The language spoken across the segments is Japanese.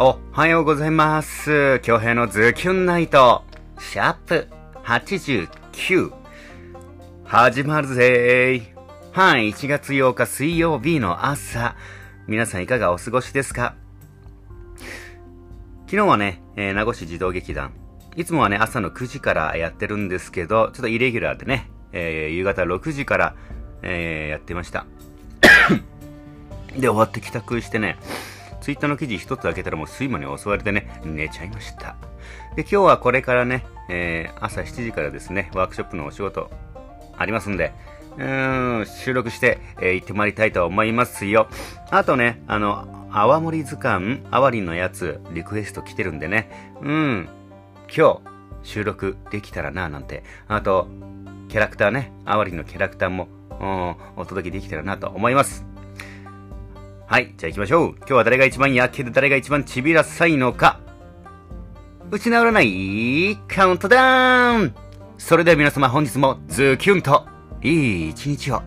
おはようございます。京平のズキュンナイト、シャープ89。始まるぜはい、1月8日水曜日の朝。皆さんいかがお過ごしですか？昨日はね、えー名護市児童劇団。いつもはね、朝の9時からやってるんですけど、ちょっとイレギュラーでね、えー夕方6時から、えーやってました。で、終わって帰宅してね、ツイッターの記事一つ開けたらもう睡魔に襲われてね、寝ちゃいました。で、今日はこれからね、えー朝7時からですね、ワークショップのお仕事ありますんで、うーん、収録して、えー行ってまいりたいと思いますよ。あとね、あの、泡盛図鑑、アワリンのやつ、リクエスト来てるんでね、うん、今日、収録できたらな、なんて。あと、キャラクターね、アワリンのキャラクターも、うんお届けできたらなと思います。はい、じゃあ行きましょう。今日は誰が一番やけで誰が一番ちびらさいのか。失わらないカウントダウンそれでは皆様本日もズキュンといい一日を。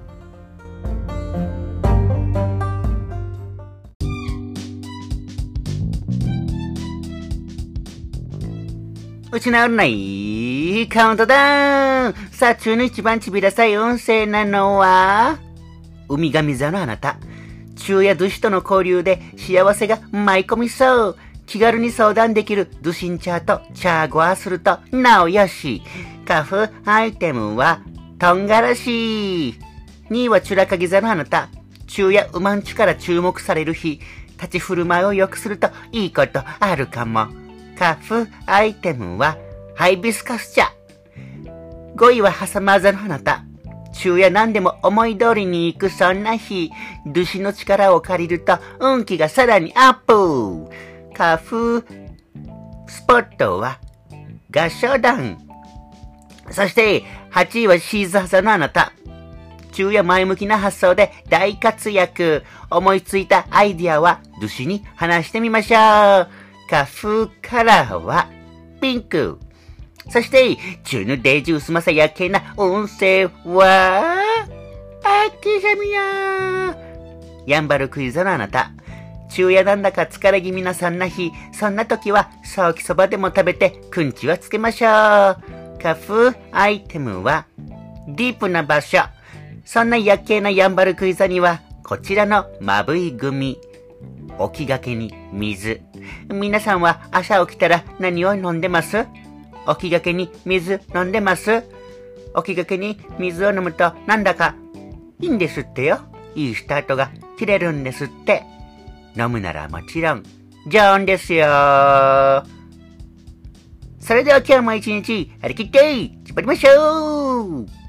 失わらないカウントダウンさあ、中の一番ちびらさい音声なのは、海神座のあなた。昼夜ドゥシとの交流で幸せが舞い込みそう。気軽に相談できるドゥシンチャーとチャーゴアするとなおよし。カフアイテムはトンガラシ。2位はチュラカギ座のあなた。昼夜ウマンチュから注目される日。立ち振る舞いを良くするといいことあるかも。カフアイテムはハイビスカス茶。5位はハサマーザのあなた。昼夜何でも思い通りに行くそんな日、ドゥシの力を借りると運気がさらにアップ花粉スポットは合唱団。そして8位はシーズハザのあなた。昼夜前向きな発想で大活躍。思いついたアイディアはドゥシに話してみましょう。花粉カラーはピンク。そして、中のデージ薄まさやけな音声は、あきさみややんばるクイズのあなた。昼夜なんだか疲れ気味なそんな日、そんな時は、ソーキそばでも食べて、くんちはつけましょう。カフアイテムは、ディープな場所。そんな夜景なやんばるクイズには、こちらのまぶいグミ。起きがけに水。皆さんは朝起きたら何を飲んでます？起きがけに水飲んでます？起きがけに水を飲むとなんだかいいんですってよ。いいスタートが切れるんですって。飲むならもちろん、常温ですよ。それでは今日も一日張り切って、頑張りましょう